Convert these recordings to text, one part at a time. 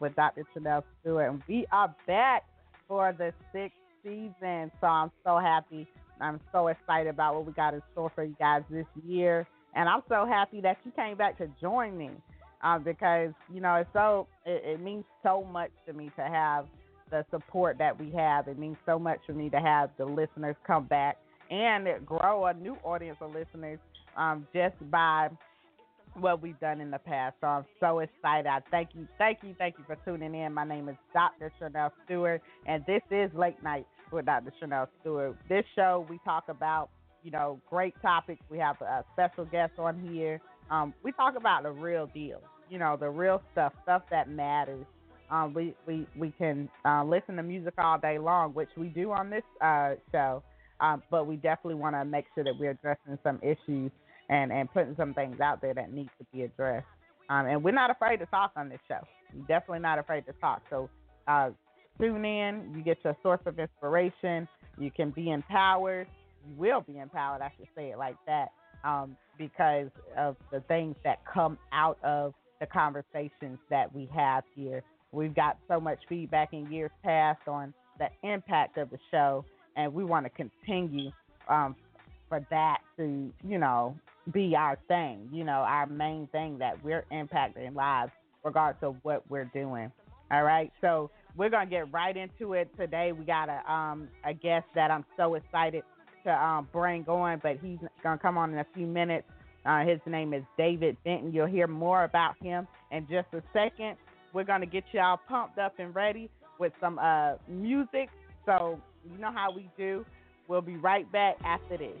with Dr. Chanel Stewart. And we are back for the sixth season. So I'm so happy. I'm so excited about what we got in store for you guys this year. And I'm so happy that you came back to join me uh, because, you know, it's so, it, it means so much to me to have the support that we have. It means so much for me to have the listeners come back and grow a new audience of listeners um, just by what we've done in the past. So I'm so excited. I thank you, thank you, thank you for tuning in. My name is Dr. Chanel Stewart, and this is Late Night with Dr. Chanel Stewart. This show we talk about, you know, great topics. We have a special guest on here. Um, we talk about the real deal, you know, the real stuff, stuff that matters. Um, we, we, we can uh, listen to music all day long, which we do on this uh, show, um, but we definitely want to make sure that we're addressing some issues and and putting some things out there that need to be addressed. Um, and we're not afraid to talk on this show. Definitely not afraid to talk. So uh, tune in. You get your source of inspiration. You can be empowered. You will be empowered. I should say it like that um, because of the things that come out of the conversations that we have here. We've got so much feedback in years past on the impact of the show, and we want to continue um, for that to, you know, be our thing, you know, our main thing that we're impacting lives regardless of what we're doing. All right. So we're gonna get right into it today. We got a um a guest that I'm so excited to um bring on, but he's gonna come on in a few minutes. Uh, his name is David Benton. You'll hear more about him in just a second. We're gonna get y'all pumped up and ready with some uh music. So you know how we do. We'll be right back after this.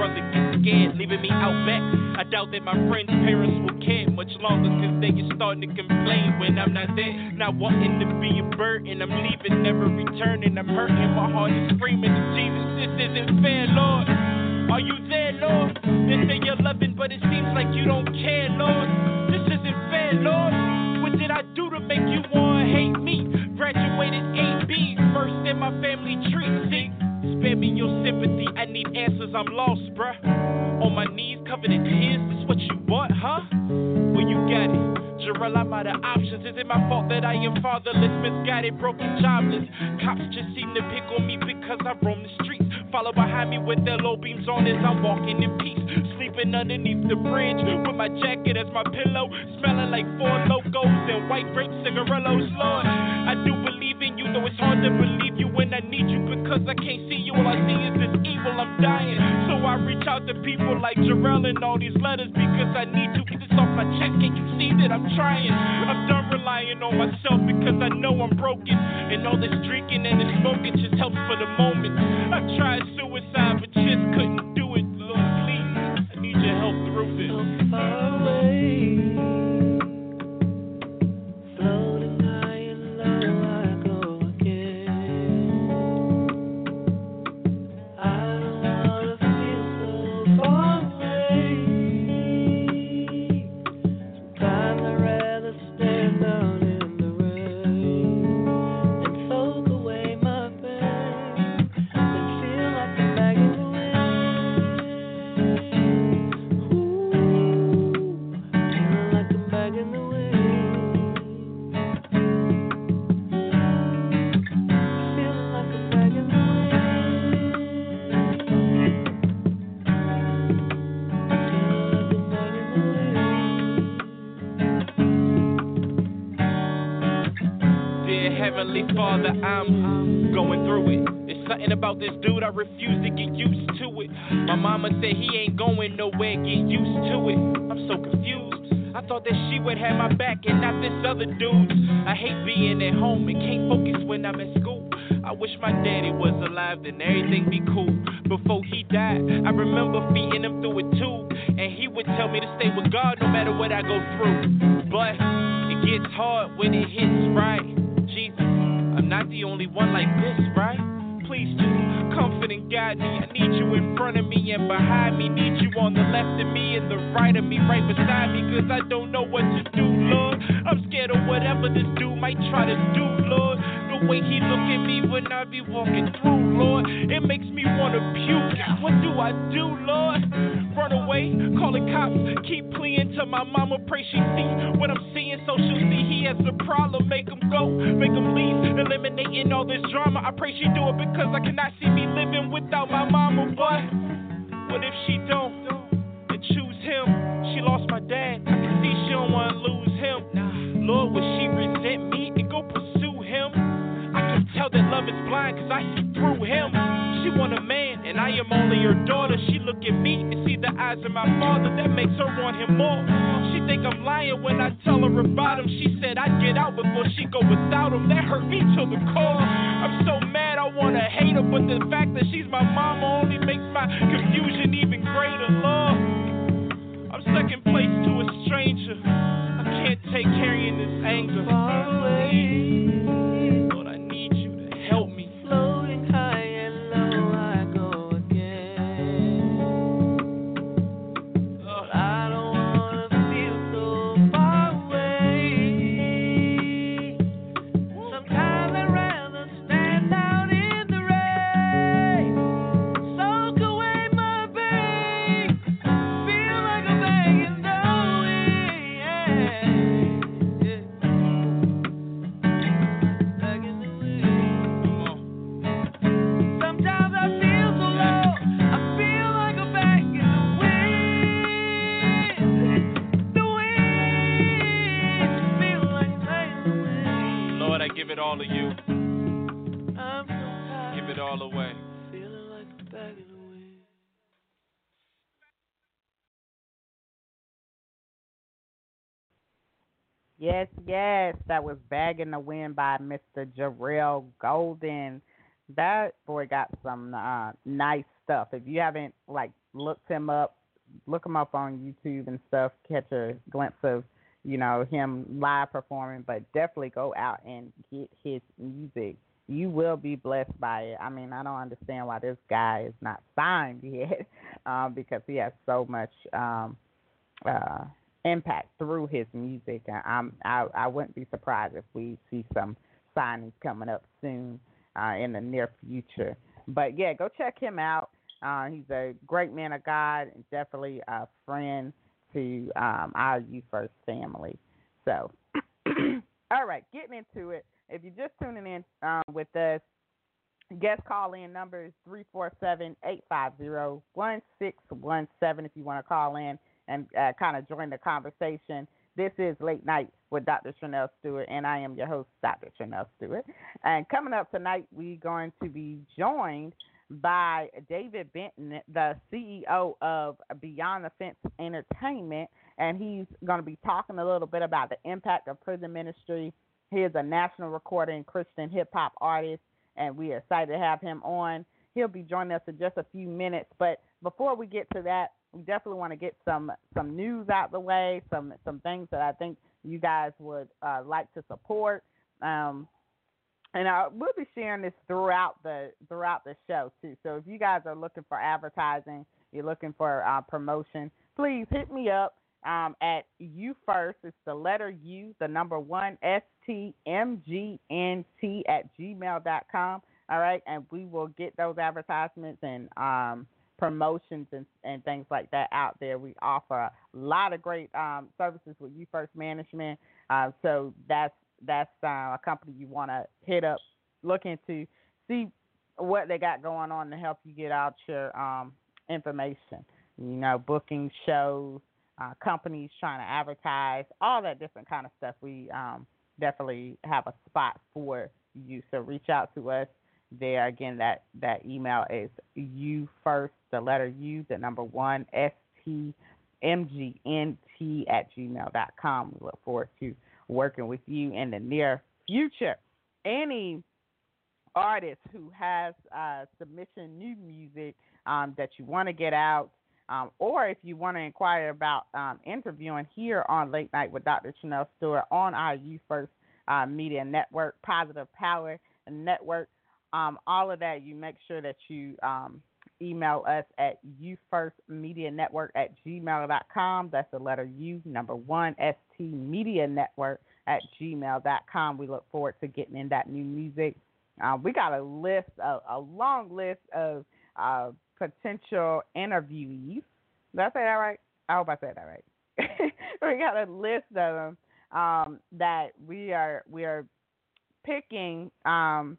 brother gets scared, leaving me out back. I doubt that my friend's parents will care much longer, cause they are starting to complain when I'm not there. Not wanting to be a burden, I'm leaving, never returning. I'm hurting, my heart is screaming, to Jesus, this isn't fair, Lord. Are you there, Lord? They say you're loving, but it seems like you don't care, Lord. This isn't fair, Lord. What did I do to make you wanna hate me? Graduated AB, first in my family tree. See, spare me your sympathy. I need answers. I'm lost, bruh. On my knees, covered in tears. This is what you want, huh? Well, you got it. Jarrell, I'm out of options. Is it my fault that I am fatherless, misguided, broken, jobless? Cops just seem to pick on me because I roam the streets. Follow behind me with their low beams on as I'm walking in peace. Sleeping underneath the bridge with my jacket as my pillow. Smelling like Four Lokos and white grape cigarillos. Lord, I do believe you, though it's hard to believe you when I need you because I can't see you. All I see is this evil, I'm dying. So I reach out to people like Jarrell and all these letters because I need to get this off my chest. Can't you see that I'm trying? I'm done relying on myself because I know I'm broken. And all this drinking and this smoking just helps for the moment. I tried suicide, but just couldn't do it. Lord, please, I need your help through this. So far away. Say, Father, I'm going through it. There's something about this dude, I refuse to get used to it. My mama said he ain't going nowhere, get used to it. I'm so confused. I thought that she would have my back and not this other dude. I hate being at home and can't focus when I'm at school. I wish my daddy was alive, then everything be cool. Before he died, I remember feeding him through a tube, and he would tell me to stay with God no matter what I go through. But it gets hard when it hits right. Not the only one like this, right? Please just comfort and guide me. I need you in front of me and behind me. Need you on the left of me and the right of me, right beside me. Cause I don't know what to do, Lord. I'm scared of whatever this dude might try to do, Lord way he look at me when I be walking through, Lord. It makes me wanna puke. What do I do, Lord? Run away, call the cops, keep pleading to my mama, pray she see what I'm seeing, so she'll see he has a problem. Make him go, make him leave, eliminating all this drama. I pray she do it because I cannot see me living without my mama. But what if she don't? And choose him. She lost my dad. I can see she don't wanna lose him. Lord, would she resent blind, cause I see through him. She want a man, and I am only her daughter. She look at me and see the eyes of my father, that makes her want him more. She think I'm lying when I tell her about him. She said I'd get out before she go without him. That hurt me to the core. I'm so mad, I wanna hate her, but the fact that she's my mama only makes my confusion even greater. Lord, I'm second place to a stranger. I can't take carrying this anger. Yes, that was "Bagging the win by Mr. Jarrell Golden. That boy got some uh, nice stuff. If you haven't like looked him up, look him up on YouTube and stuff. Catch a glimpse of you know him live performing, but definitely go out and get his music. You will be blessed by it. I mean, I don't understand why this guy is not signed yet, um, because he has so much. Um, uh, impact through his music. I'm, I I wouldn't be surprised if we see some signings coming up soon uh, in the near future. But yeah, go check him out. Uh, he's a great man of God and definitely a friend to um, our You First family. So, all right, getting into it. If you're just tuning in um, with us, guest call in number is 347 850 1617 if you want to call in and uh, kind of join the conversation. This is Late Night with Dr. Chanel Stewart, and I am your host, Dr. Chanel Stewart. And coming up tonight, we're going to be joined by David Benton, the CEO of Beyond the Fence Entertainment, and he's going to be talking a little bit about the impact of prison ministry. He is a national recording Christian hip hop artist, and we are excited to have him on. He'll be joining us in just a few minutes, but before we get to that, we definitely want to get some some news out the way, some some things that I think you guys would uh, like to support. Um, and I, we'll be sharing this throughout the throughout the show too. So if you guys are looking for advertising, you're looking for uh, promotion, please hit me up um, at you first. It's the letter U, the number one S T M G N T at gmail dot com. All right, and we will get those advertisements and um, promotions and, and things like that out there. We offer a lot of great um, services with You First Management. Uh, so that's that's uh, a company you want to hit up, look into, see what they got going on to help you get out your um, information. You know, booking shows, uh, companies trying to advertise, all that different kind of stuff. We um, definitely have a spot for you. So reach out to us there. Again, that, that email is you first, the letter U, the number one, S T M G N T at gmail.com. We look forward to working with you in the near future. Any artist who has uh, submission new music um, that you want to get out, um, or if you want to inquire about um, interviewing here on Late Night with Dr. Chanel Stewart on our You First uh, Media Network, Positive Power Network, um, all of that, you make sure that you um, email us at youfirstmedianetwork at gmail.com. That's the letter U, number one, ST Media Network at gmail.com. We look forward to getting in that new music. Uh, we got a list, a, a long list of uh, potential interviewees. Did I say that right? I hope I said that right. we got a list of them um, that we are we are picking um,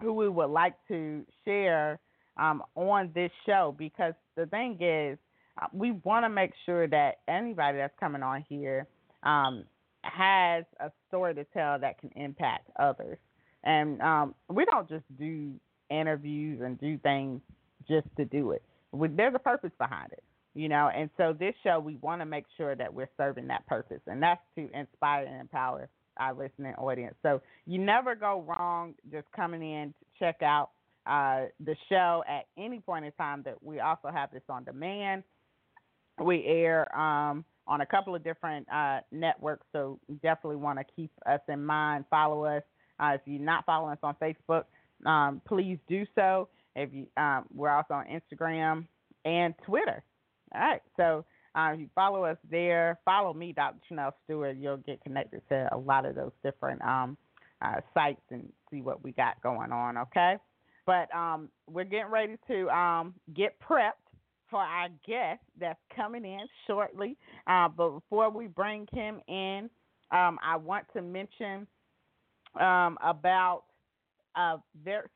who we would like to share um, on this show because the thing is uh, we want to make sure that anybody that's coming on here um, has a story to tell that can impact others. And um, we don't just do interviews and do things just to do it. We, there's a purpose behind it, you know. And so this show, we want to make sure that we're serving that purpose, and that's to inspire and empower our listening audience. So you never go wrong just coming in to check out uh, the show at any point in time. That we also have this on demand. We air um, on a couple of different uh, networks, so definitely want to keep us in mind. Follow us uh, if you're not following us on Facebook, um, please do so. If you, um, we're also on Instagram and Twitter. All right, so if you follow us there, follow me, Dr. Chanel Stewart. You'll get connected to a lot of those different um, uh, sites and see what we got going on. Okay, but um, we're getting ready to um, get prepped for our guest that's coming in shortly. Uh, but before we bring him in, um, I want to mention um, about uh,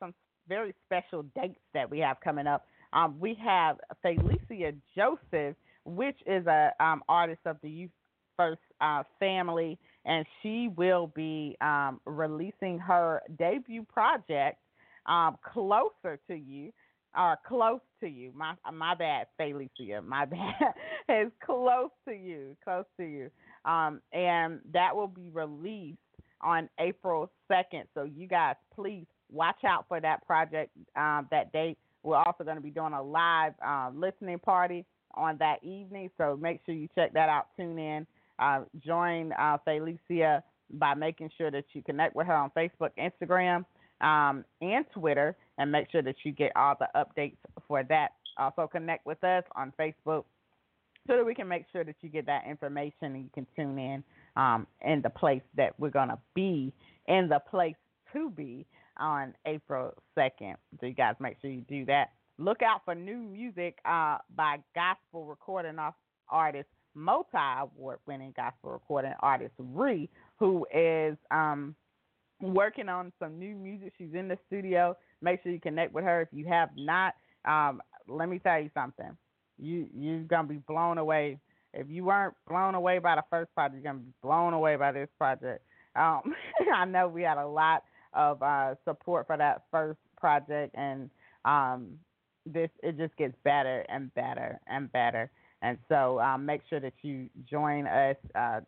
some very special dates that we have coming up. Um, we have Felicia Joseph, which is a um, artist of the You First uh, family, and she will be um, releasing her debut project, um, "Closer to You." Or close to you. My my bad, Felicia. My bad. is close to you. Close to you. Um, and that will be released on April 2nd. So you guys, please watch out for that project um, that date. We're also going to be doing a live uh, listening party on that evening. So make sure you check that out. Tune in. Uh, join uh, Felicia by making sure that you connect with her on Facebook, Instagram, um, and Twitter, and make sure that you get all the updates for that. Also, connect with us on Facebook so that we can make sure that you get that information and you can tune in um, in the place that we're going to be, in the place to be on April 2nd. So you guys make sure you do that. Look out for new music uh, by gospel recording artist, multi award winning gospel recording artist Ree, who is um, working on some new music. She's in the studio. Make sure you connect with her if you have not. Um, let me tell you something. You you're gonna be blown away if you weren't blown away by the first project, you're gonna be blown away by this project. Um, I know we had a lot of uh, support for that first project, and um, this it just gets better and better and better. And so um, make sure that you join us, uh,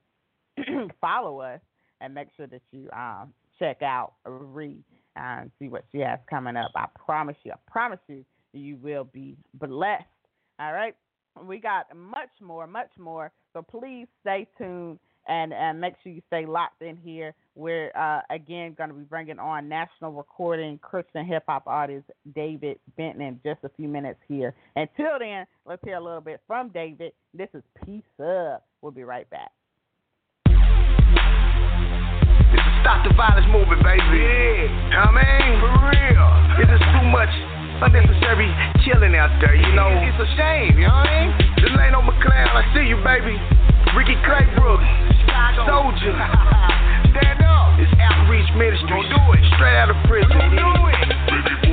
follow us, and make sure that you um, check out Ree and see what she has coming up. I promise you, I promise you, you will be blessed. All right we got much more, much more. So please stay tuned and, and make sure you stay locked in here. We're uh, again going to be bringing on national recording Christian hip hop artist David Benton in just a few minutes here. Until then, let's hear a little bit from David. This is Peace Up. We'll be right back. This Stop the Violence movement, baby. Yeah. I mean, for real. It is too much unnecessary killing out there, you know. It's a shame, you know what I mean? Delano McCloud, I see you, baby. Ricky Claybrook, Soldier. Stand up. It's Outreach Ministry. Don't do it. Straight out of prison. Don't do it.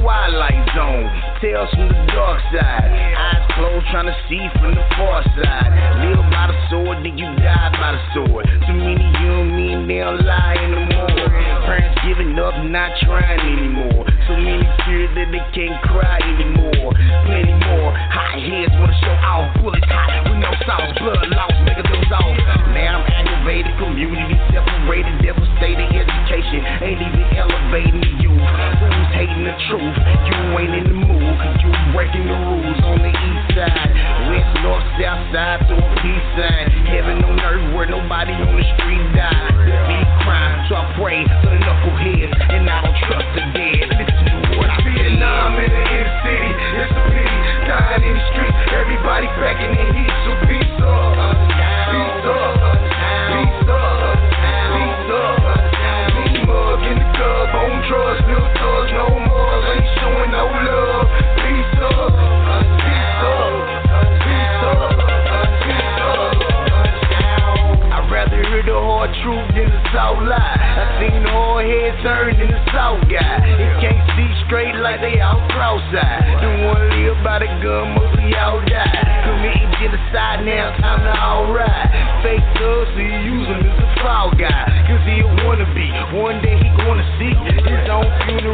Twilight zone. Tales from the dark side. Eyes closed, trying to see from the far side. Live by the sword, then you die by the sword. Too many young men, they don't lie anymore. Parents giving up, not trying anymore. So many tears that they can't cry anymore. Plenty more. Hot heads wanna show off. Bullets hot with no sauce. Blood lost, make those off. Now I'm aggravated. Community separated. Devastated education. Ain't even elevating the youth. Who's hating the truth? You ain't in the mood. You breaking the rules on the east side. West, north, south side, through a peace sign. Heaven on earth where nobody on the street die. Big crime. So I pray for the knuckleheads. And I don't trust the dead. Listen to what I Vietnam in the inner city. It's a pity. Dying in the street. Everybody packing in heat. So peace up. Peace up. On drugs. Thugs. No more. Ain't showing no love. Hard truth than the soft lie. I seen hard head turn than the soft guy. They can't see straight like they all cross-eyed. The one live by the gun, mostly all die. Committing genocide now, time to alright. Fake thugs, so you use him as a fall guy. Cause he a wannabe. One day he gonna see his own funeral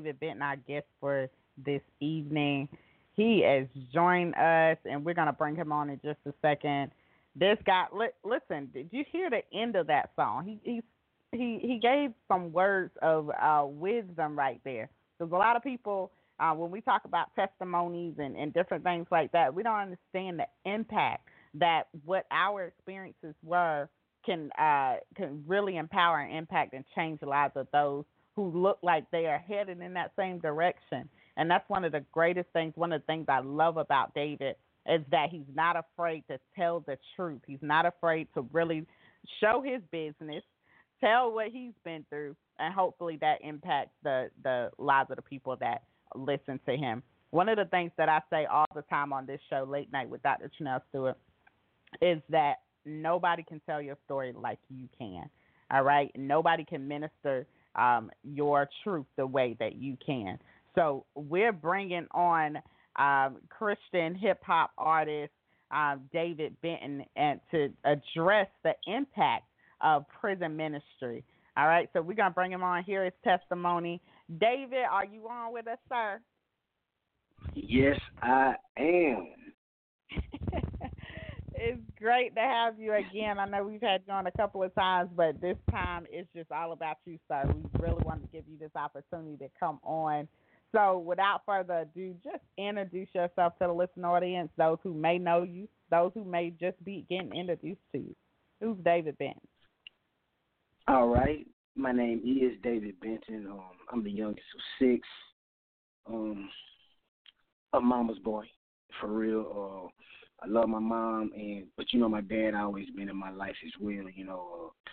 David Benton, our guest for this evening. He has joined us, and we're going to bring him on in just a second. This guy, li- listen, did you hear the end of that song? He he he, he gave some words of uh, wisdom right there. Because a lot of people, uh, when we talk about testimonies and, and different things like that, we don't understand the impact that what our experiences were can uh, can really empower and impact and change the lives of those who look like they are headed in that same direction. And that's one of the greatest things. One of the things I love about David is that he's not afraid to tell the truth. He's not afraid to really show his business, tell what he's been through, and hopefully that impacts the the lives of the people that listen to him. One of the things that I say all the time on this show, Late Night with Dr. Chanel Stewart, is that nobody can tell your story like you can. All right, nobody can minister um, your truth the way that you can. So we're bringing on um, Christian hip hop artist um, David Benton and to address the impact of prison ministry. All right, so we're gonna bring him on. Here his testimony. David, are you on with us, sir? Yes, I am. it's great to have you again. I know we've had you on a couple of times, but this time it's just all about you, sir. We really wanted to give you this opportunity to come on. So, without further ado, just introduce yourself to the listening audience, those who may know you, those who may just be getting introduced to you. Who's David Benton? All right. My name is David Benton. Um, I'm the youngest of six. Um, a mama's boy, for real. Uh, I love my mom, and but you know my dad always been in my life as well. You know, uh,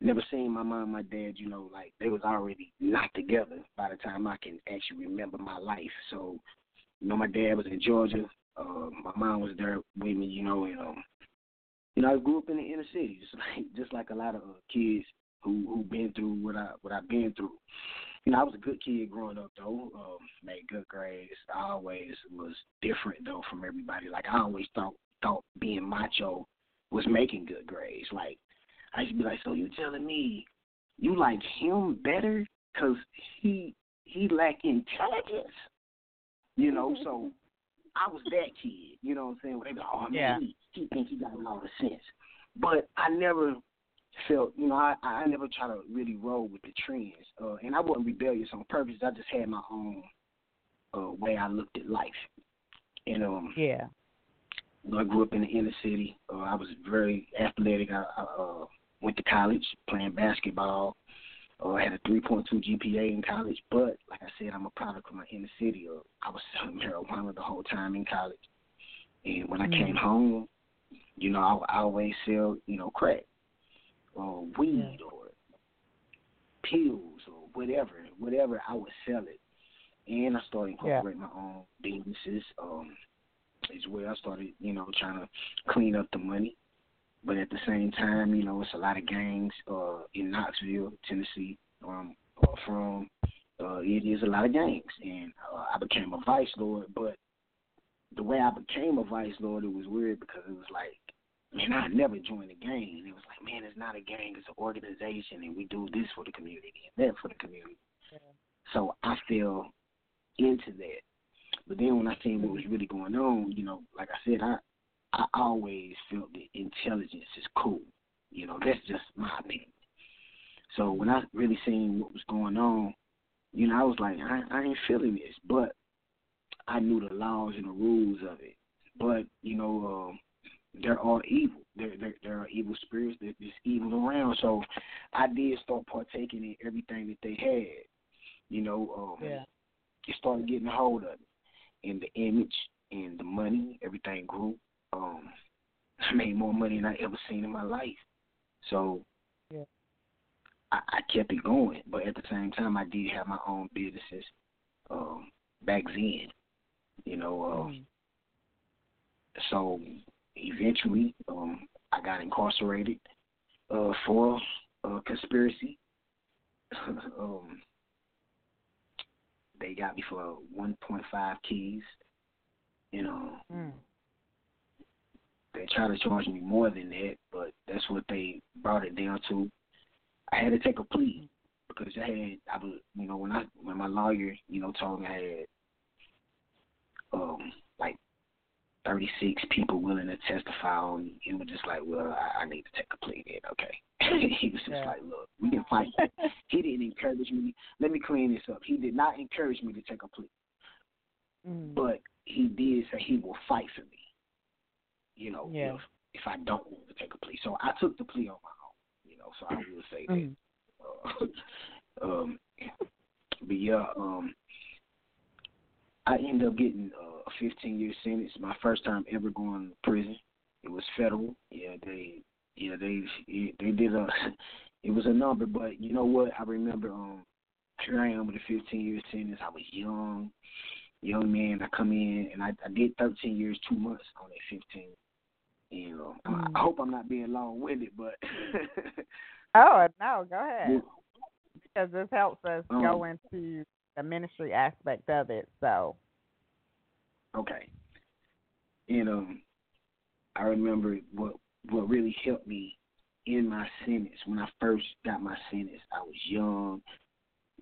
never seen my mom, my dad. You know, like they was already not together by the time I can actually remember my life. So, you know, my dad was in Georgia. Uh, my mom was there with me. You know, and um, you know, I grew up in the inner city, just like just like a lot of uh, kids who who been through what I what I've been through. You know, I was a good kid growing up though. Um, made good grades. I always was different though from everybody. Like I always thought thought being macho was making good grades. Like I used to be like, so you telling me you like him better because he he lack intelligence? You know, so I was that kid. You know what I'm saying? Where they be like, oh man, yeah. he, he think he got a lot of sense. But I never felt, you know, I, I never try to really roll with the trends. Uh, and I wasn't rebellious on purpose. I just had my own uh, way I looked at life. And um, yeah, I grew up in the inner city. Uh, I was very athletic. I, I uh, went to college playing basketball. Uh, I had a 3.2 GPA in college, but like I said, I'm a product of my inner city. Uh, I was selling marijuana the whole time in college, and when I mm-hmm. came home, you know, I, I always sell, you know, crack or weed yeah. or pills or whatever, whatever, I would sell it. And I started incorporating yeah. my own businesses um, as well. I started, you know, trying to clean up the money. But at the same time, you know, it's a lot of gangs uh, in Knoxville, Tennessee, um, from. Uh, it is a lot of gangs, and uh, I became a vice lord. But the way I became a vice lord, it was weird because it was like man, I never joined a gang. And it was like, man, it's not a gang, it's an organization, and we do this for the community and that for the community. Yeah. So I fell into that. But then when I seen what was really going on, you know, like I said, I I always felt that intelligence is cool. You know, that's just my opinion. So when I really seen what was going on, you know, I was like, I, I ain't feeling this, but I knew the laws and the rules of it. But you know, um, there are all evil. There, there, there are evil spirits. There's evil around. So I did start partaking in everything that they had. You know, um, yeah. it started getting a hold of it, and the image and the money, everything grew. Um, I made more money than I ever seen in my life. So yeah. I, I kept it going, but at the same time, I did have my own businesses um, back then. You know, um, mm. so eventually, um, I got incarcerated uh, for uh, conspiracy. um, they got me for 1.5 keys. You know, mm. they tried to charge me more than that, but that's what they brought it down to. I had to take a plea because I had, I was, you know, when I when my lawyer, you know, told me I had um 36 people willing to testify on. He was just like, well, I, I need to take a plea then, okay? he was just yeah. like, look, we can fight. he didn't encourage me. Let me clean this up. He did not encourage me to take a plea. Mm. But he did say he will fight for me, you know, yeah. if, if I don't want to take a plea. So I took the plea on my own, you know, so I will say mm. that. Uh, um, but yeah, um, I ended up getting a 15 year sentence. My first time ever going to prison. It was federal. Yeah, they yeah they they did a it was a number, but you know what? I remember um here I am with a 15 year sentence. I was young, young man. I come in and I, I did 13 years two months on that 15. You know, mm. I, I hope I'm not being long winded, but Oh no, go ahead. Because this helps us um, go into the ministry aspect of it. So. Okay. And um, I remember what what really helped me in my sentence when I first got my sentence. I was young.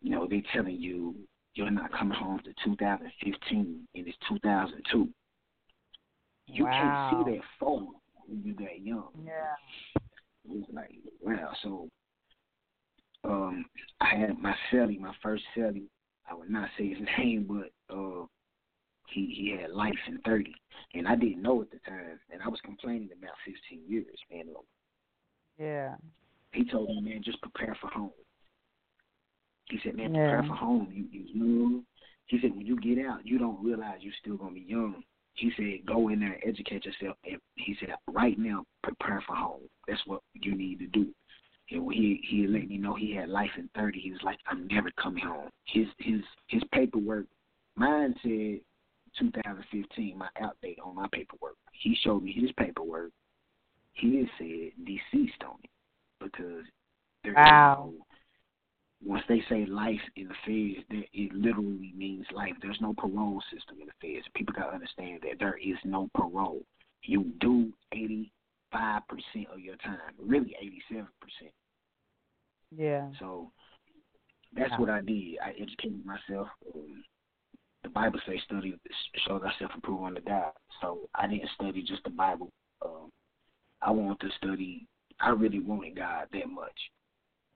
You know, they telling you you're not coming home to 2015, and it's 2002. You wow. can't see that photo when you're that young. Yeah. It was like, wow. So, um, I had my celly, my first celly. I would not say his name, but uh, he he had life in 30, and I didn't know at the time, and I was complaining about 15 years, man. Yeah. He told me, man, just prepare for home. He said, man, yeah. prepare for home. You you young. He said, when you get out, you don't realize you're still gonna be young. He said, go in there and educate yourself. And he said, right now, prepare for home. That's what you need to do. And when he he let me know he had life in thirty, he was like, I'm never coming home. His his his paperwork, mine said 2015, my out date on my paperwork. He showed me his paperwork. He said deceased on it because there wow. no once they say life in the feds, that it literally means life. There's no parole system in the feds. People gotta understand that there is no parole. You do eighty five percent of your time, really eighty seven percent. Yeah. So that's what I did. I educated myself. Um, the Bible says study shows thyself approved unto God. So I didn't study just the Bible. Um, I wanted to study. I really wanted God that much.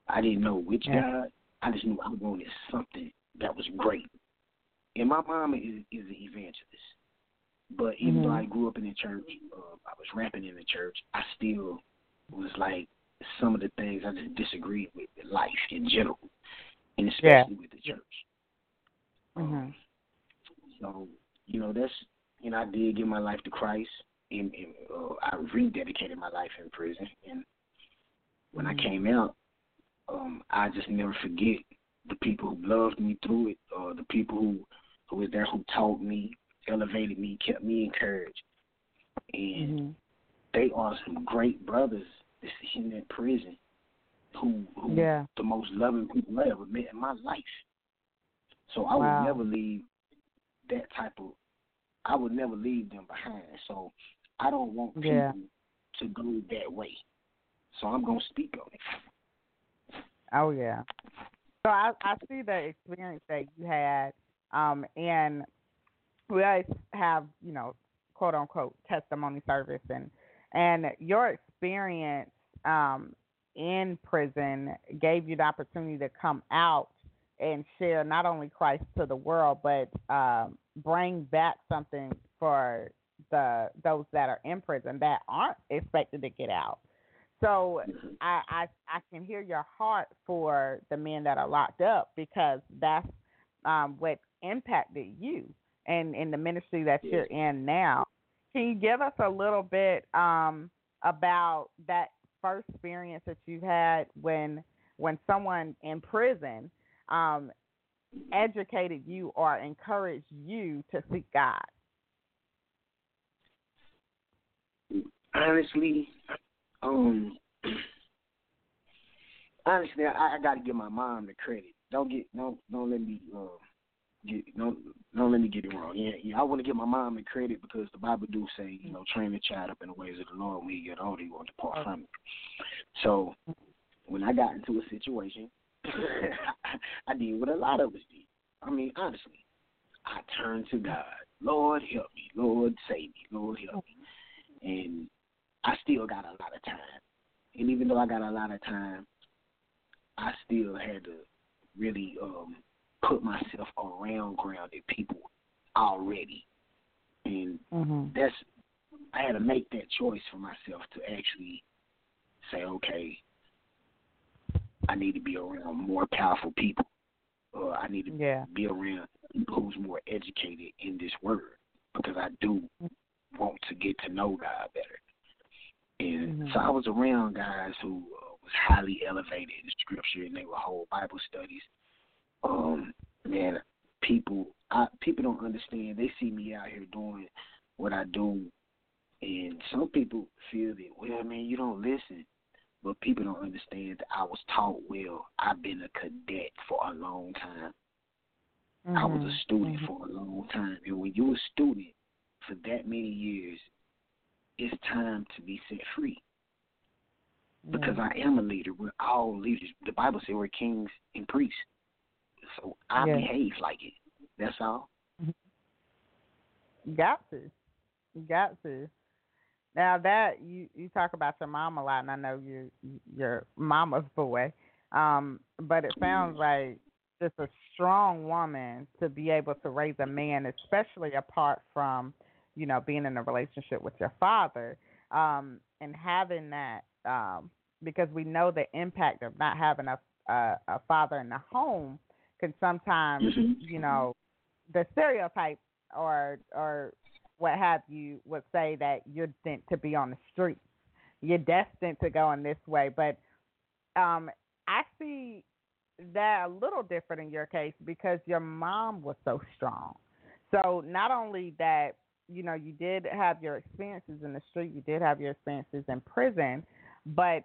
I didn't know which yeah. God. I just knew I wanted something that was great. And my mom is, is an evangelist. But even mm-hmm. though I grew up in the church, uh, I was rapping in the church, I still was like some of the things I just disagreed with life in general, and especially yeah. with the church. Mm-hmm. Um, so, you know, that's, you know, I did give my life to Christ, and, and uh, I rededicated my life in prison. And when mm-hmm. I came out, um, I just never forget the people who loved me through it, or the people who who was there who taught me, elevated me, kept me encouraged. And mm-hmm. they are some great brothers that's in that prison who who yeah. the most loving people I ever met in my life. So I wow. would never leave that type of I would never leave them behind. So I don't want people yeah. to go that way. So I'm gonna speak on it. Oh yeah. So I I see the experience that you had, um, and we always have you know quote unquote testimony service and and your experience um, in prison gave you the opportunity to come out and share not only Christ to the world but um, bring back something for the those that are in prison that aren't expected to get out. So mm-hmm. I, I I can hear your heart for the men that are locked up because that's um, what impacted you and in the ministry that you're in now. Can you give us a little bit um, about that first experience that you had when when someone in prison um, educated you or encouraged you to seek God? Honestly, um, honestly, I, I got to give my mom the credit. Don't get don't don't let me uh, get don't don't let me get it wrong. Yeah, yeah I want to give my mom the credit because the Bible do say you know train the child up in the ways of the Lord. When he get older, he won't depart from it. So when I got into a situation, I did what a lot of us did. I mean, honestly, I turned to God. Lord help me. Lord save me. Lord help me. And I still got a lot of time. And even though I got a lot of time, I still had to really um put myself around grounded people already. And mm-hmm. that's I had to make that choice for myself to actually say, okay, I need to be around more powerful people. Or I need to yeah. be around people who's more educated in this word because I do want to get to know God better. And mm-hmm. so I was around guys who uh, was highly elevated in scripture and they would hold Bible studies. Um, man, people, I, people don't understand. They see me out here doing what I do, and some people feel that, well, man, you don't listen. but people don't understand that I was taught well. I've been a cadet for a long time. Mm-hmm. I was a student mm-hmm. for a long time. And when you're a student for that many years, it's time to be set free. Because yeah. I am a leader. We're all leaders. The Bible says we're kings and priests. So I behave like it. That's all. Mm-hmm. Got to. Got to. Now that you you talk about your mom a lot, and I know you your mama's boy, um, but it sounds Mm-hmm. like just a strong woman to be able to raise a man, especially apart from you know being in a relationship with your father, um, and having that um, because we know the impact of not having a a, a father in the home can sometimes mm-hmm. you know the stereotype or or what have you would say that you're destined to be on the streets. You're destined to go in this way. But um, I see that a little different in your case because your mom was so strong. So not only that, you know, you did have your experiences in the street, you did have your experiences in prison, but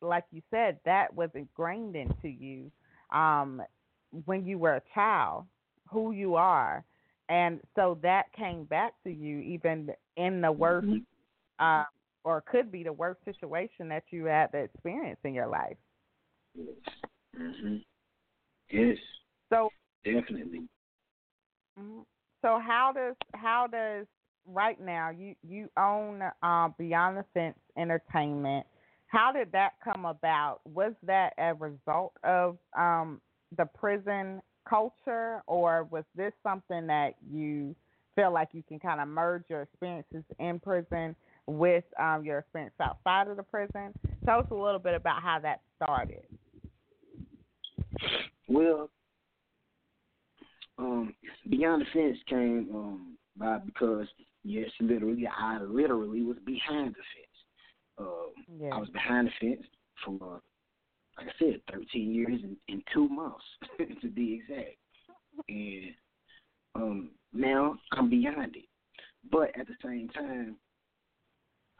like you said, that was ingrained into you um, when you were a child, who you are and so that came back to you even in the worst mm-hmm. uh, or could be the worst situation that you had to experience in your life yes mm-hmm. yes so definitely mm-hmm. so how does how does right now you you own uh, beyond the fence entertainment how did that come about was that a result of um, the prison culture, or was this something that you feel like you can kind of merge your experiences in prison with um, your experience outside of the prison? Tell us a little bit about how that started. Well, um, Beyond the Fence came um, by because yes, literally, I literally was behind the fence. Um, yeah. I was behind the fence for like I said, 13 years and, and two months to be exact. And um, now I'm beyond it. But at the same time,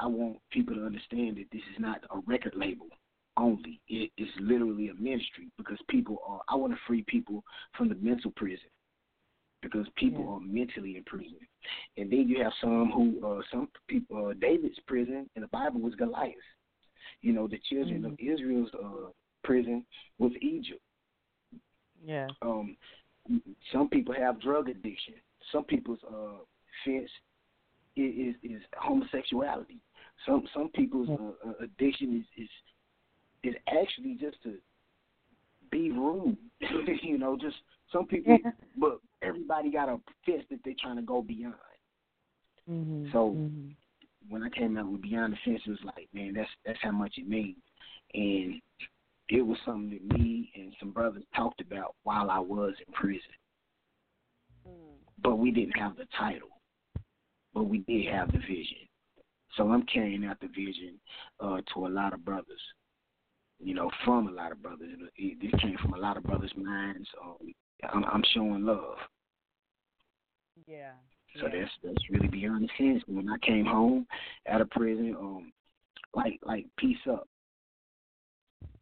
I want people to understand that this is not a record label only. It is literally a ministry because people are. I want to free people from the mental prison because people yeah. are mentally in prison. And then you have some who, uh, some people, uh, David's prison in the Bible was Goliath. You know, the children mm-hmm. of Israel's uh, prison was Egypt. Yeah. Um, some people have drug addiction. Some people's uh, fence is, is is homosexuality. Some some people's uh, addiction is is is actually just to be rude. you know, just some people. Yeah. But everybody got a fence that they're trying to go beyond. Mm-hmm. So mm-hmm. when I came out with Beyond the Fence, it was like, man, that's that's how much it means. And it was something that me and some brothers talked about while I was in prison. Mm. But we didn't have the title, but we did have the vision. So I'm carrying out the vision uh, to a lot of brothers, you know, from a lot of brothers. It, this came from a lot of brothers' minds. So I'm, I'm showing love. Yeah. So yeah. that's that's really Beyond the Fence. When I came home out of prison, um, like like peace up.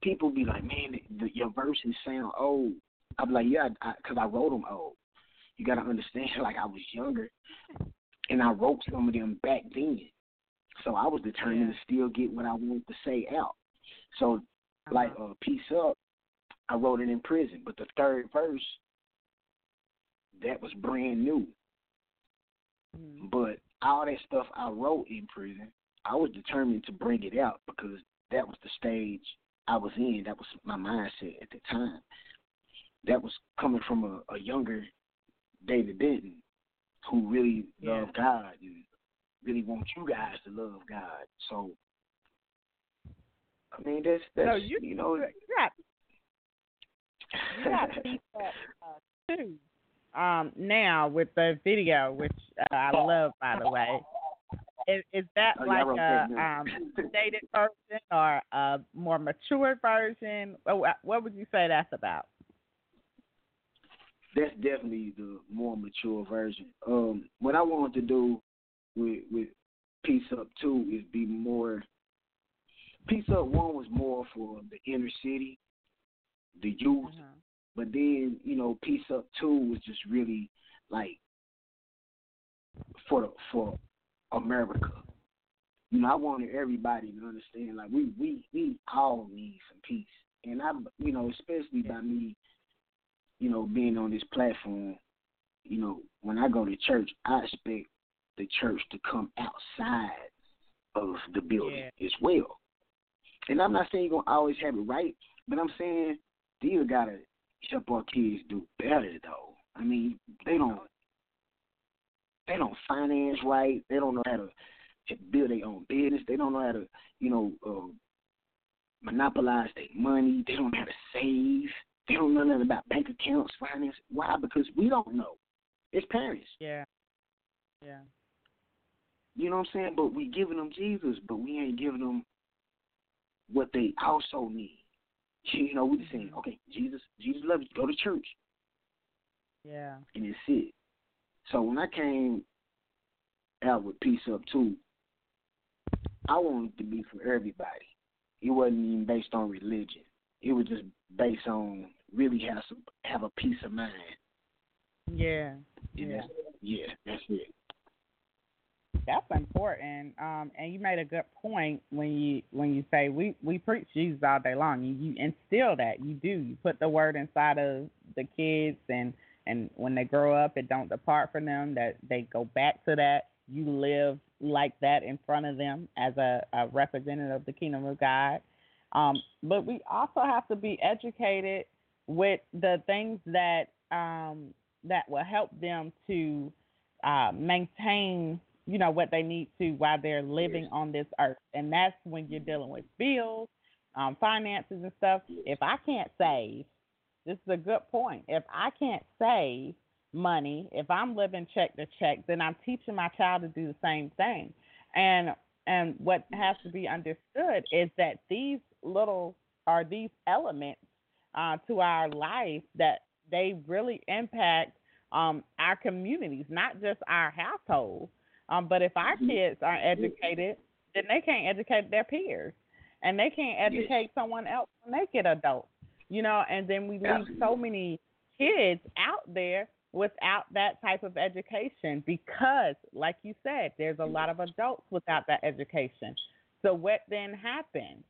People be like, man, the, your verses sound old. I'm like, yeah, because I, I wrote them old. You got to understand, like I was younger, and I wrote some of them back then. So I was determined Yeah. to still get what I wanted to say out. So, Uh-huh. like, uh, peace up. I wrote it in prison, but the third verse, that was brand new. Mhm. But all that stuff I wrote in prison, I was determined to bring it out because that was the stage I was in. That was my mindset at the time. That was coming from a, a younger David Benton who really Yeah. loved God and really wants you guys to love God. So, I mean, that's that's So you, you know. you got you got up uh, too. Um, now with the video, which uh, I love, by the way, is, is that Oh, like a um, dated version or a more mature version? What, would you say that's about? that's definitely the more mature version. Um, what I wanted to do with with Peace Up Two is be more Peace Up One was more for the inner city, the youth, Mhm. but then you know Peace Up Two was just really like for the, for America. You know, I wanted everybody to understand like we we we all need some peace, and I you know especially by me, you know, being on this platform, you know, when I go to church, I expect the church to come outside of the building Yeah. as well. And I'm not saying you're gonna always have it right, but I'm saying still gotta help our kids do better though. I mean, they don't they don't finance right. They don't know how to, build their own business. They don't know how to, you know, uh, monopolize their money. They don't know how to save. They don't know nothing about bank accounts, finance. Why? Because we don't know. It's parents. Yeah. Yeah. You know what I'm saying? But we giving them Jesus, but we ain't giving them what they also need. You know, we just saying, okay, Jesus, Jesus loves you. Go to church, Yeah. and it's it. So when I came out with Peace Up too, I wanted it to be for everybody. It wasn't even based on religion. It was just based on really have some have a peace of mind. Yeah. And Yeah. that's, yeah, that's it. That's important. Um, and you made a good point when you when you say we we preach Jesus all day long. You, you instill that. You do. You put the word inside of the kids, and and when they grow up, it don't depart from them. That they go back to that. You live like that in front of them as a, a representative of the kingdom of God. Um, but we also have to be educated with the things that um, that will help them to uh, maintain you know what they need to while they're living on this earth and that's when you're dealing with bills um finances and stuff if i can't save this is a good point. If i can't save money if i'm living check to check then i'm teaching my child to do the same thing. And and what has to be understood is that these little are these elements uh, to our life that they really impact um, our communities, not just our households. Um, but if our kids aren't educated, then they can't educate their peers, and they can't educate someone else when they get adults. You know, and then we leave so many kids out there without that type of education because, like you said, there's a mm-hmm. lot of adults without that education. So what then happens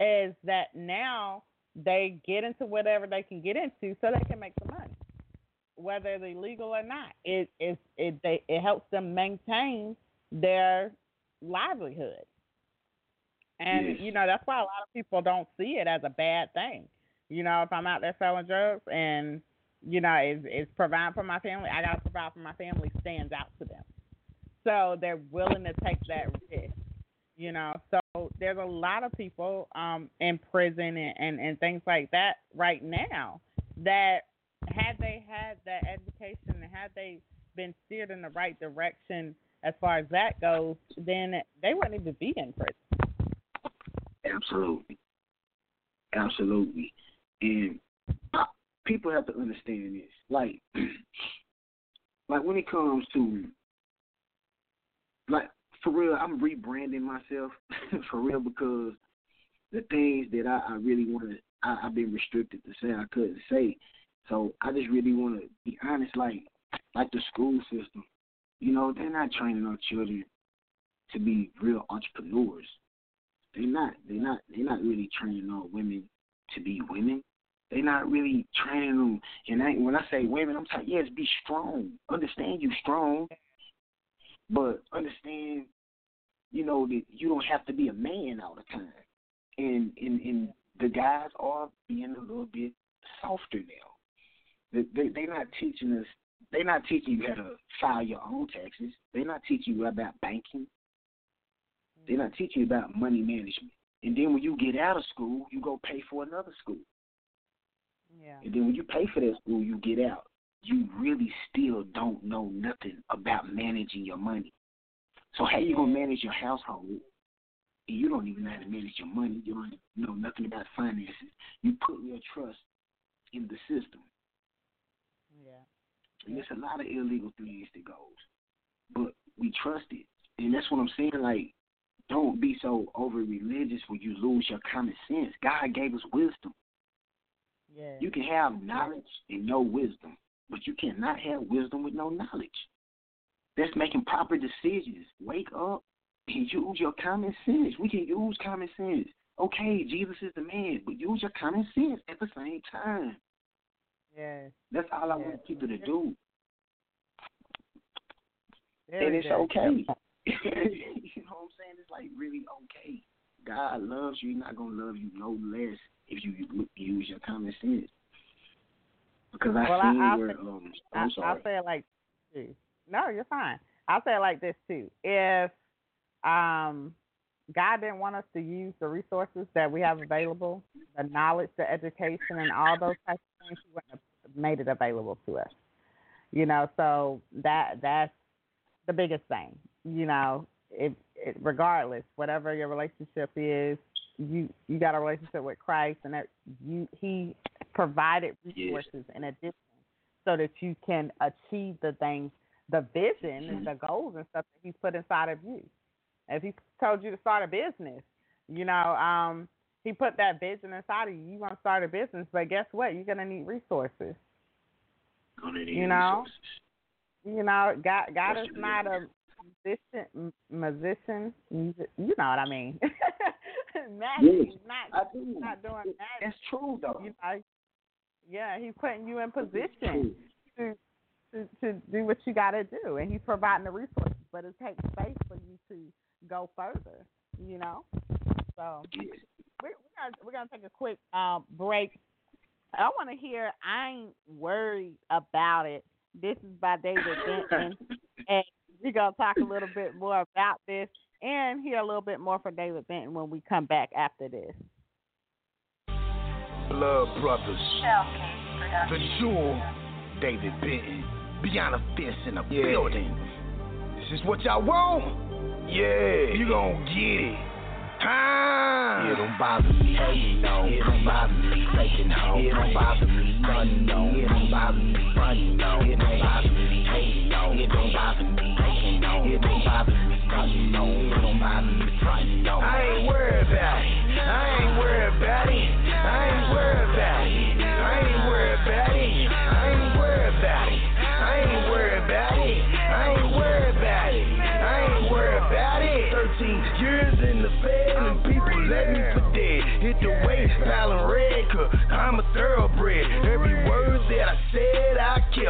is that now they get into whatever they can get into so they can make some money whether they're legal or not. It it it they it helps them maintain their livelihood. And Yes. you know, that's why a lot of people don't see it as a bad thing. You know, if I'm out there selling drugs and you know, is is providing for my family, I gotta provide for my family stands out to them. So they're willing to take that risk. You know, so there's a lot of people um in prison and, and, and things like that right now that had they had that education and had they been steered in the right direction as far as that goes, then they wouldn't even be in prison. Absolutely. Absolutely. And people have to understand this. Like, like when it comes to, like, for real, I'm rebranding myself for real because the things that I, I really want to, I've been restricted to say I couldn't say. So I just really want to be honest, like, like the school system. You know, they're not training our children to be real entrepreneurs. They're not. They're not. They're not really training our women to be women. They're not really training them. And I, when I say women, I'm talking yes, be strong. Understand you strong, but understand, you know that you don't have to be a man all the time. And and and the guys are being a little bit softer now. They, they they're not teaching us. They're not teaching you how to file your own taxes. They're not teaching you about banking. They're not teaching you about money management. And then when you get out of school, you go pay for another school. Yeah. And then when you pay for that school, you get out. You really still don't know nothing about managing your money. So how you gonna manage your household? And you don't even know how to manage your money. You don't know nothing about finances. You put your trust in the system. Yeah. And there's a lot of illegal things that goes. But we trust it. And that's what I'm saying, like don't be so over religious where you lose your common sense. God gave us wisdom. Yeah. You can have knowledge and no wisdom, but you cannot have wisdom with no knowledge. That's making proper decisions. Wake up and use your common sense. We can use common sense. Okay, Jesus is the man, but use your common sense at the same time. Yeah. That's all I Yeah. want people to do. Very and it's okay. you know what I'm saying? It's like really okay. God loves you. He's not gonna love you no less if you use your common sense. Because I Well, I- seen I'll where say- um I, I'm I'll sorry. say it like this. No, you're fine. I'll say it like this too. If um God didn't want us to use the resources that we have available, the knowledge, the education, and all those types of things, He wouldn't have made it available to us. You know, so that that's the biggest thing. You know, it, it regardless, whatever your relationship is, you you got a relationship with Christ, and that you He provided Yes. resources in addition so that you can achieve the things, the vision and the goals and stuff that he's put inside of you. If he told you to start a business, you know, um, he put that vision inside of you. You want to start a business, but guess what? You're gonna need resources. Gonna need you know, resources. You know, God, God Yes, is not a musician, musician. You know what I mean? magic. Yes, He's not, I do. not doing magic. That's true though. You know, yeah, he's putting you in position to to to do what you got to do, and he's providing the resources. But it takes faith for you to go further. You know, so we're we're gonna, we're gonna take a quick um, break. I want to hear. I ain't worried about it. This is by David Benton, and we're gonna talk a little bit more about this and hear a little bit more from David Benton when we come back after this. Blood Brothers. The Jewel. David Benton. Beyond a fence in a building. This is what y'all want? Yeah. You gon' get it. Huh? It don't bother me. Hey, no. It don't bother me. Faking home. It don't bother me. Funny, no. It don't bother me. Funny, no. It don't bother me. Hey, no. It don't bother me. Faking no. It don't bother me. Funny, no. It don't bother me. Funny, no. I ain't worried about it. I ain't worried about it. I ain't worried about it. I ain't worried about it. I ain't worried about it. I ain't worried about it. I ain't worried about it. I ain't worried about it. 13 years in the bed and people let me for dead. Hit the weight, piling red, cause I'm a thoroughbred.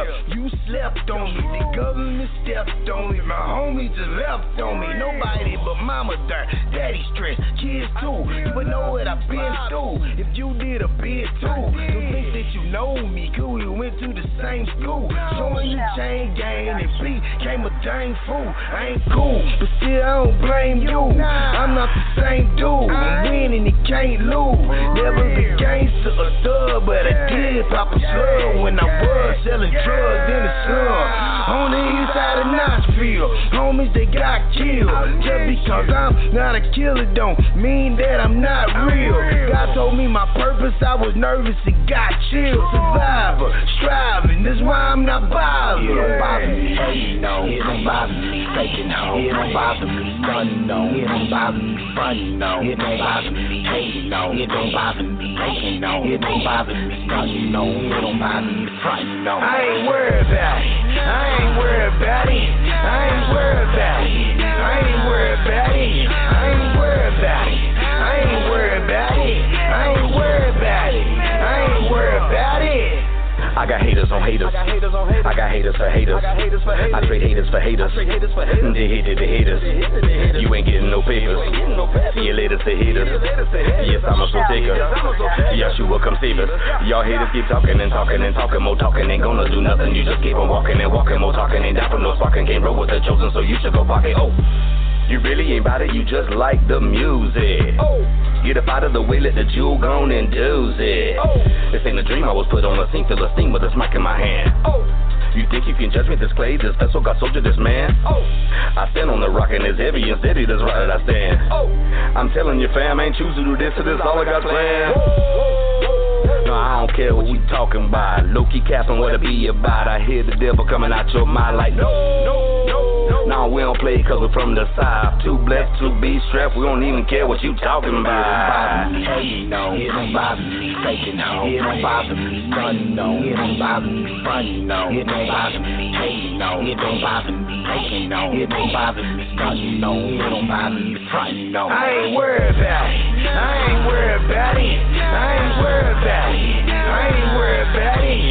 Kept. You slept on me, the government stepped on me. My homies just left on me. Nobody but mama dirt, daddy stressed, kids too. You would know what I've been through if you did a bit too. Don't think that you know me, cool, we went to the same school. Showing you chain gang and B came a dang fool. I ain't cool, but still I don't blame you. I'm not the same dude. I'm winning, it can't lose. Never been gangster or thug, but I did pop a slug when I was selling drugs in the slum. On the east side of Knoxville, homies they got killed. Just because I'm not a killer don't mean that I'm not real. God told me my purpose, I was nervous and got chilled. Survivor, striving, that's why I'm not bothered. It don't bother me, hey, no. It don't bother me, faking hoe. It don't bother me, funny, no. It don't bother me, funny, no. It don't bother me, hey, no. It don't bother me, faking no. It don't bother me, funny, no. It don't bother me, funny, no. I ain't worried about it. I ain't worried about it. I ain't worried about it. I ain't worried about it. I got haters on haters. I got haters on haters. I got haters for haters. I haters for haters. I trade haters for haters. I trade haters. They hated the haters. You ain't getting no papers. See you later, say haters. Yes, I'm a soul taker. Yeshua, come save us. Y'all haters keep talking and talking and talking. More talking ain't gonna do nothing. You just keep on walking and walking. More talking ain't that no sparking. Can't roll with the chosen, so you should go pocket. Oh. You really ain't about it, you just like the music. Get up out of the way, let the jewel go and do it. This ain't a dream, I was put on a scene, feel a steam with a smack in my hand. You think you can judge me, this clay, this vessel, got soldier, this man? Oh. I stand on the rock and it's heavy and steady, that's right that I stand. Oh. I'm telling you, fam, I ain't choose to do this, so this all I got planned. No, I don't care what you talking about. Low key capping what it be about. I hear the devil coming out your mind like, no, no, no, no. Nah, we don't play cause we're from the south. Too blessed to be strapped, we don't even care what you talking about. Hey, no, it don't bother me. Faking home, it don't bother me. Funny, no, it don't bother me. Funny, no, it don't bother me. Hey, no, it don't bother me. Faking no, it don't bother me. It don't bother me. I ain't worried about it. I ain't worried about it. I ain't worried about it. I ain't worried about it.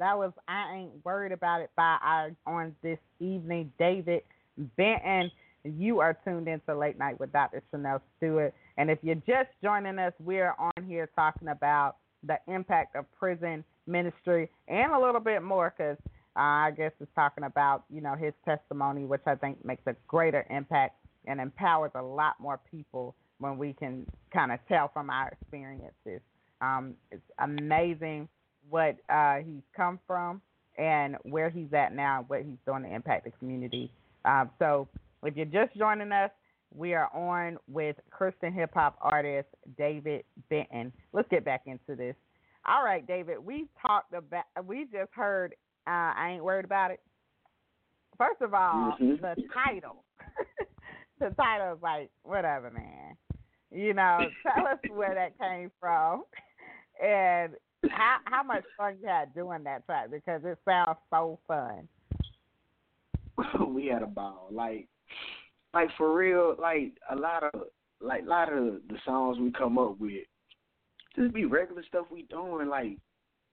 That was I ain't worried about it by our on this evening, David Benton. You are tuned into Late Night with Dr. Chanel Stewart. And if you're just joining us, we're on here talking about the impact of prison ministry and a little bit more because uh, I guess it's talking about, you know, his testimony, which I think makes a greater impact and empowers a lot more people when we can kind of tell from our experiences. Um, it's amazing what uh, he's come from and where he's at now, what he's doing to impact the community. Um, so if you're just joining us, we are on with Christian hip hop artist David Benton. Let's get back into this. All right, David, we talked about, we just heard uh, I Ain't Worried About It. First of all, Mhm. the title. the title is like, whatever, man. You know, tell us where that came from and how how much fun you had doing that track because it sounds so fun. we had a ball. Like, like for real. Like a lot of, like a lot of the songs we come up with, just be regular stuff we doing. Like,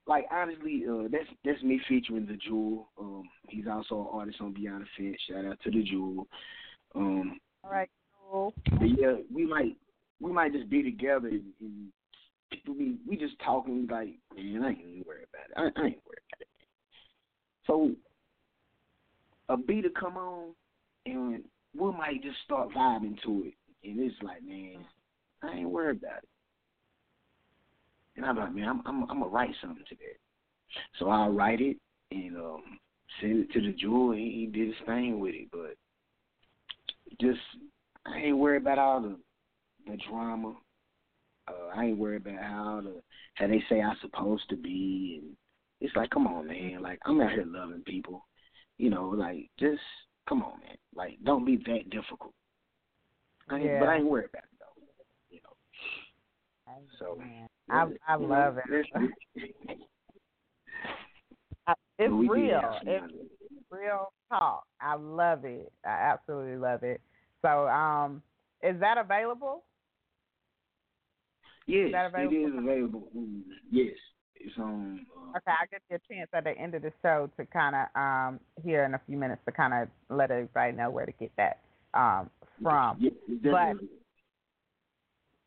like honestly, uh, that's that's me featuring the Jewel. Um, he's also an artist on Beyond the Fence. Shout out to the Jewel. Um, All right, cool. but yeah, we might we might just be together and, and people be we just talking like, man, I ain't even worried about it. I, I ain't worried about it. So a beat will come on and we might just start vibing to it. And it's like, man, I ain't worried about it. And I'm like, man, I'm I'm I'm gonna write something to that. So I'll write it and um send it to the jewel and he did his thing with it. But just I ain't worried about all the the drama. Uh, I ain't worried about how the how they say I'm supposed to be, and it's like, come on, man. Like I'm out here loving people, you know. Like just come on, man. Like don't be that difficult. I ain't, Yeah. But I ain't worried about it though, you know. So I I know, love it. it's- we real. It's real talk. I love it. I absolutely love it. So, um, is that available? Yes, that it is available. Yes, it's on. Uh, Okay, I'll get you a chance at the end of the show to kind of um here in a few minutes to kind of let everybody know where to get that um from. it's definitely-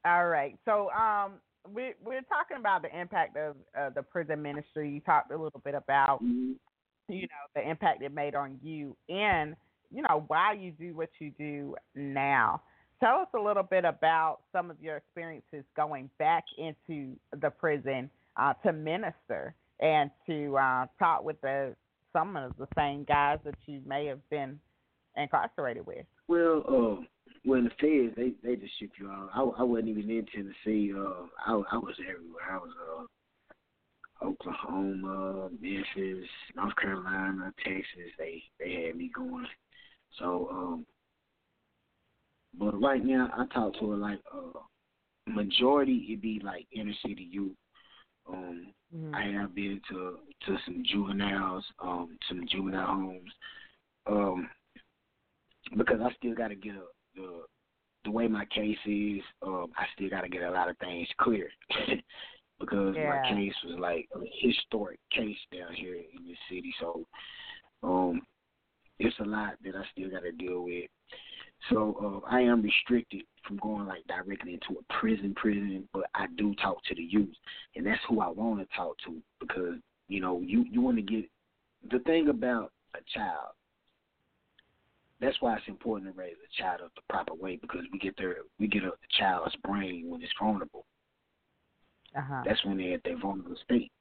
All right. So um we we're talking about the impact of uh, the prison ministry. You talked a little bit about Mhm. you know the impact it made on you and you know why you do what you do now. Tell us a little bit about some of your experiences going back into the prison uh, to minister and to uh, talk with the some of the same guys that you may have been incarcerated with. Well, uh, well, the feds, they they just ship you out. I, I wasn't even in Tennessee. Uh, I I was everywhere. I was uh, Oklahoma, Memphis, North Carolina, Texas. They they had me going. So, um, but right now I talk to her like uh, majority it be like inner city youth. Um, Mm-hmm. I have been to to some juveniles, um, some juvenile homes, um, because I still got to get a, the the way my case is. Um, I still got to get a lot of things clear because Yeah. my case was like a historic case down here in the city. So Um, it's a lot that I still got to deal with. So uh, I am restricted from going like directly into a prison, prison, but I do talk to the youth, and that's who I want to talk to because you know you you want to get the thing about a child. That's why it's important to raise a child up the proper way because we get their we get a child's brain when it's vulnerable. Uh-huh. That's when they're at their vulnerable state.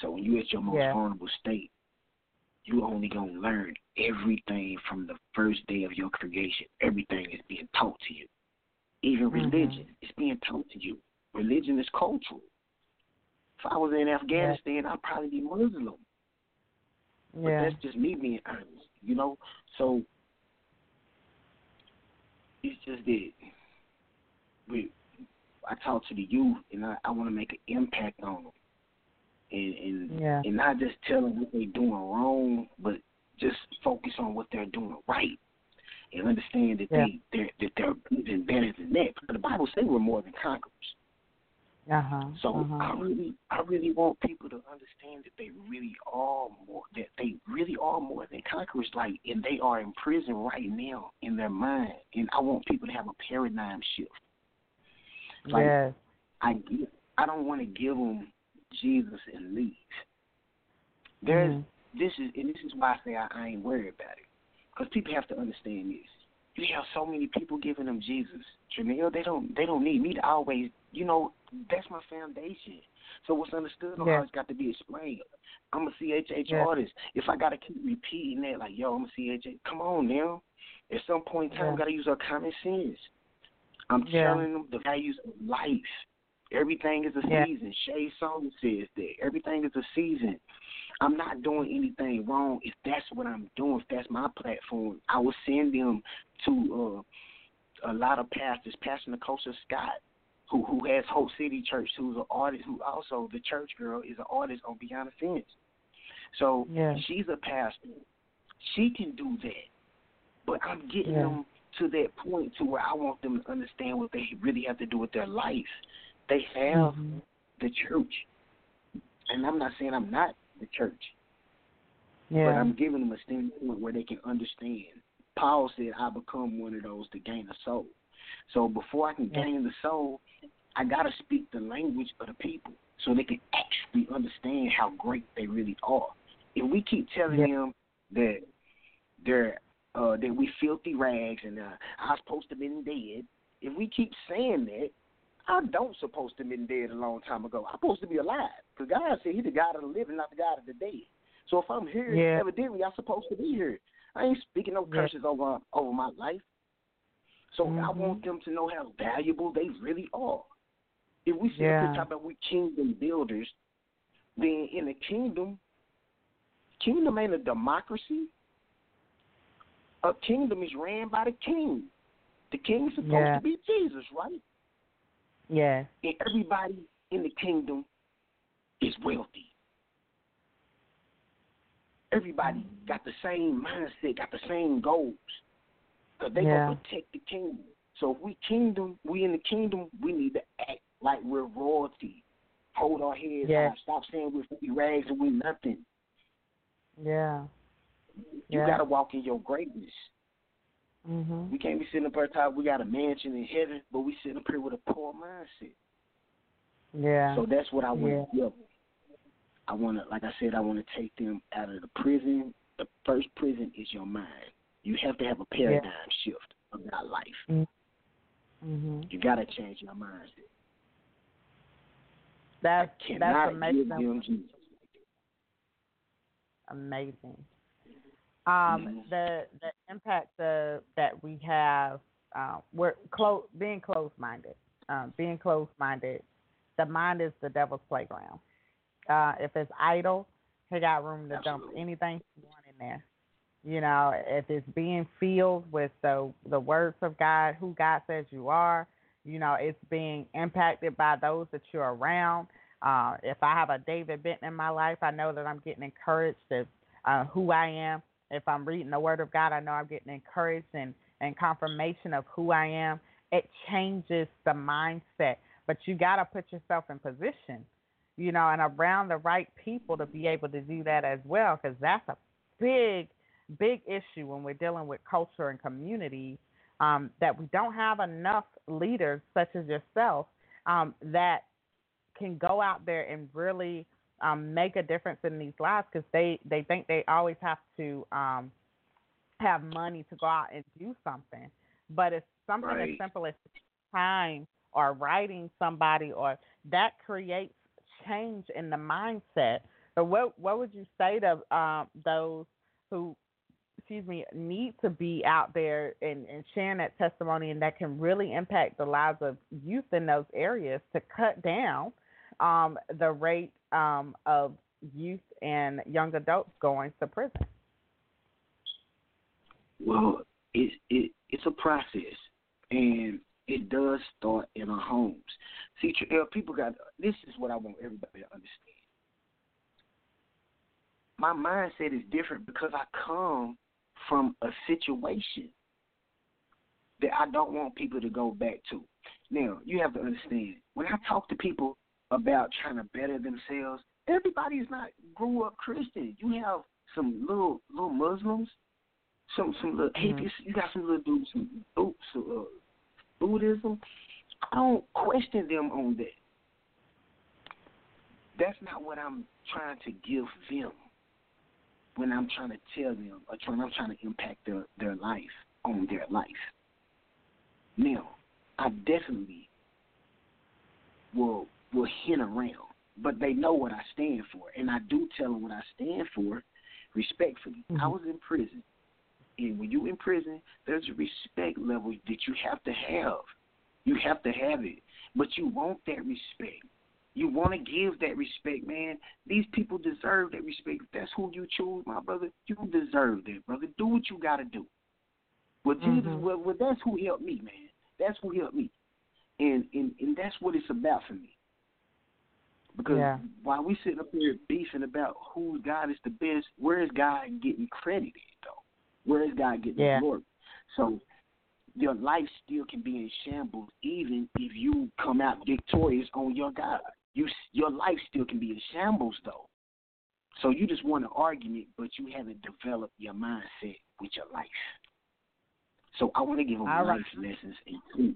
So when you're at your most yeah. vulnerable state, you only gonna learn everything from the first day of your creation. Everything is being taught to you. Even Mm-hmm. religion is being taught to you. Religion is cultural. If I was in Afghanistan, I'd probably be Muslim. But Yeah. that's just me being honest, you know. So it's just that we, I talk to the youth, and I, I want to make an impact on them, and and Yeah. and not just tell them what they're doing wrong, but just focus on what they're doing right, and understand that Yeah. they they're, that they're even better than that. Because the Bible says we're more than conquerors. Uh huh. So uh-huh. I really, I really want people to understand that they really are more, that they really are more than conquerors. Like, and they are in prison right now in their mind. And I want people to have a paradigm shift. Like, yes. I I don't want to give them Jesus and leave. There's Mhm. this is, and this is why I say I, I ain't worried about it, because people have to understand this. You have so many people giving them Jesus, Janelle. They don't, they don't need me to always, you know, that's my foundation. So what's understood Yeah. always got to be explained. I'm a CHH Yeah. artist. If I gotta keep repeating that, like, yo, I'm a CHH. Come on now. At some point in time, Yeah. we gotta use our common sense. I'm Yeah. telling them the values of life. Everything is a Yeah. season. Shay Song says that. Everything is a season. I'm not doing anything wrong if that's what I'm doing, if that's my platform. I will send them to uh, a lot of pastors, Pastor Nicosa Scott, who who has Hope City Church, who's an artist, who also the church girl is an artist on Beyond the Fence. So Yeah. she's a pastor. She can do that. But I'm getting Yeah. them to that point to where I want them to understand what they really have to do with their life. They have Mhm. the church. And I'm not saying I'm not the church, Yeah. but I'm giving them a standpoint where they can understand. Paul said, I become one of those to gain a soul. So before I can Yeah. gain the soul, I got to speak the language of the people so they can actually understand how great they really are. If we keep telling Yeah. them that they're uh, that we filthy rags and uh, I was supposed to be dead, if we keep saying that, I don't supposed to have been dead a long time ago. I'm supposed to be alive because God said He's the God of the living, not the God of the dead. So if I'm here, Yeah. evidently I'm supposed to be here. I ain't speaking no Yeah. curses over over my life. So I Mhm. want them to know how valuable they really are. If we sit Yeah. here talking about we kingdom builders, then in a kingdom, kingdom ain't a democracy. A kingdom is ran by the king. The king is supposed Yeah. to be Jesus, right? Yeah. And everybody in the kingdom is wealthy. Everybody got the same mindset, got the same goals. Because they Yeah. going to protect the kingdom. So if we kingdom, we in the kingdom, we need to act like we're royalty. Hold our heads Yeah. high. Stop saying we're filthy rags and we're nothing. Yeah. You Yeah. got to walk in your greatness. Mhm. We can't be sitting up here talking we got a mansion in heaven, but we sitting up here with a poor mindset. Yeah. So that's what I want Yeah. to do. I want to, like I said, I want to take them out of the prison. The first prison is your mind. You have to have a paradigm shift about life. Mhm. You got to change your mindset. That's Cannot that's give amazing. them Jesus. Amazing. Um, Mhm. the the impact of, that we have, uh, we're close, being closed minded. Um, being closed minded, the mind is the devil's playground. Uh, if it's idle, he got room to dump anything you want in there. You know, if it's being filled with the the words of God, who God says you are, you know, it's being impacted by those that you're around. Uh, if I have a David Benton in my life, I know that I'm getting encouraged of uh, who I am. If I'm reading the Word of God, I know I'm getting encouraged and, and confirmation of who I am. It changes the mindset, but you got to put yourself in position, you know, and around the right people to be able to do that as well, because that's a big big issue when we're dealing with culture and community um, that we don't have enough leaders such as yourself um, that can go out there and really um, make a difference in these lives because they, they think they always have to um, have money to go out and do something. But it's something right. as simple as time or writing somebody or that creates change in the mindset. So what what would you say to um, those who excuse me, need to be out there and, and sharing that testimony and that can really impact the lives of youth in those areas to cut down um, the rate um, of youth and young adults going to prison? Well, it's it, it's a process, and it does start in our homes. See, people got this is what I want everybody to understand. My mindset is different because I come from a situation that I don't want people to go back to. Now, you have to understand, when I talk to people about trying to better themselves, everybody's not grew up Christian. You have some little little Muslims, some some little mm-hmm. atheists. You got some little dudes, some oops, uh, Buddhism. I don't question them on that. That's not what I'm trying to give them when I'm trying to tell them or when I'm trying to impact their, their life on their life. Now, I definitely will will hint around, but they know what I stand for, and I do tell them what I stand for respectfully. Mm-hmm. I was in prison, and when you in prison, there's a respect level that you have to have. You have to have it, but you want that respect. You want to give that respect, man. These people deserve that respect. If that's who you choose, my brother, you deserve that, brother. Do what you got to do. Well, Jesus, mm-hmm. well, well, that's who helped me, man. That's who helped me, and and and that's what it's about for me. Because yeah. while we sitting up here beefing about whose God is the best, where is God getting credited though? Where is God getting yeah. the glory? So your life still can be in shambles even if you come out victorious on your God you your life still can be in shambles though. So you just want an argument, but you haven't developed your mindset with your life. So I want to give them All life right. lessons and tools.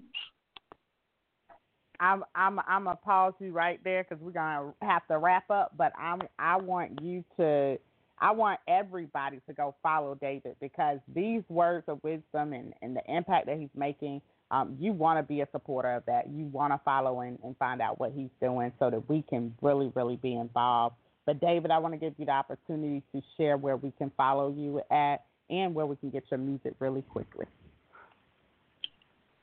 I'm I'm I'm gonna pause you right there because we're gonna have to wrap up. But I'm I want you to I want everybody to go follow David because these words of wisdom and, and the impact that he's making um, you want to be a supporter of that. You want to follow and, and find out what he's doing so that we can really, really be involved. But David, I want to give you the opportunity to share where we can follow you at and where we can get your music really quickly.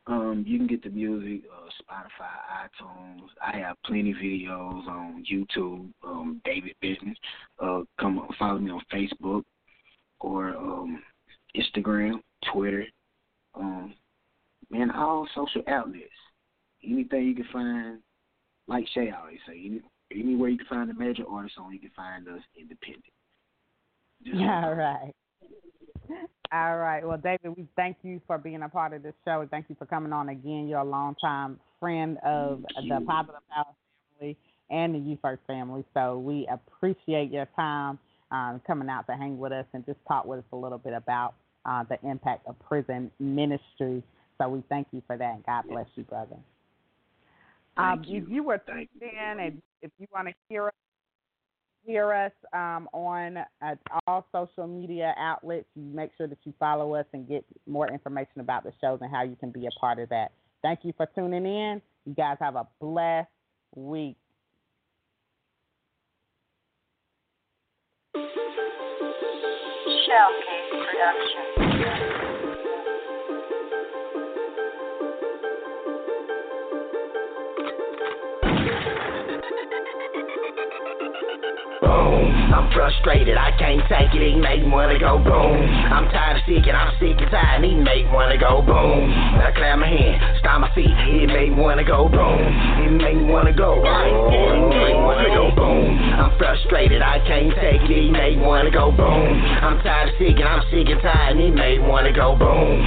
Um, you can get the music uh, Spotify, iTunes. I have plenty videos on YouTube. Um, David Business. Uh, come follow me on Facebook or um, Instagram, Twitter. Um, man, all social outlets. Anything you can find, like Shay always say, any, anywhere you can find a major artist on, you can find us independent. Just all right. All right. Well, David, we thank you for being a part of this show. Thank you for coming on again. You're a longtime friend of the Positive Power family and the You First family. So we appreciate your time um, coming out to hang with us and just talk with us a little bit about uh, the impact of prison ministry so we thank you for that. God bless you, brother. Um, you. If you were tuned in and if you want to hear us, hear us um, on uh, all social media outlets, you make sure that you follow us and get more information about the shows and how you can be a part of that. Thank you for tuning in. You guys have a blessed week. Shellcase Production. I'm frustrated, I can't take it, he make wanna go boom. I'm tired of seeking, I'm sick and tired, he make wanna go boom. I clap my hands, stomp my feet, he make wanna go boom. He make wanna go, boom. make go boom. I'm frustrated, I can't take it, he make wanna go boom. I'm tired of seeking, I'm sick and tired, he make wanna go boom.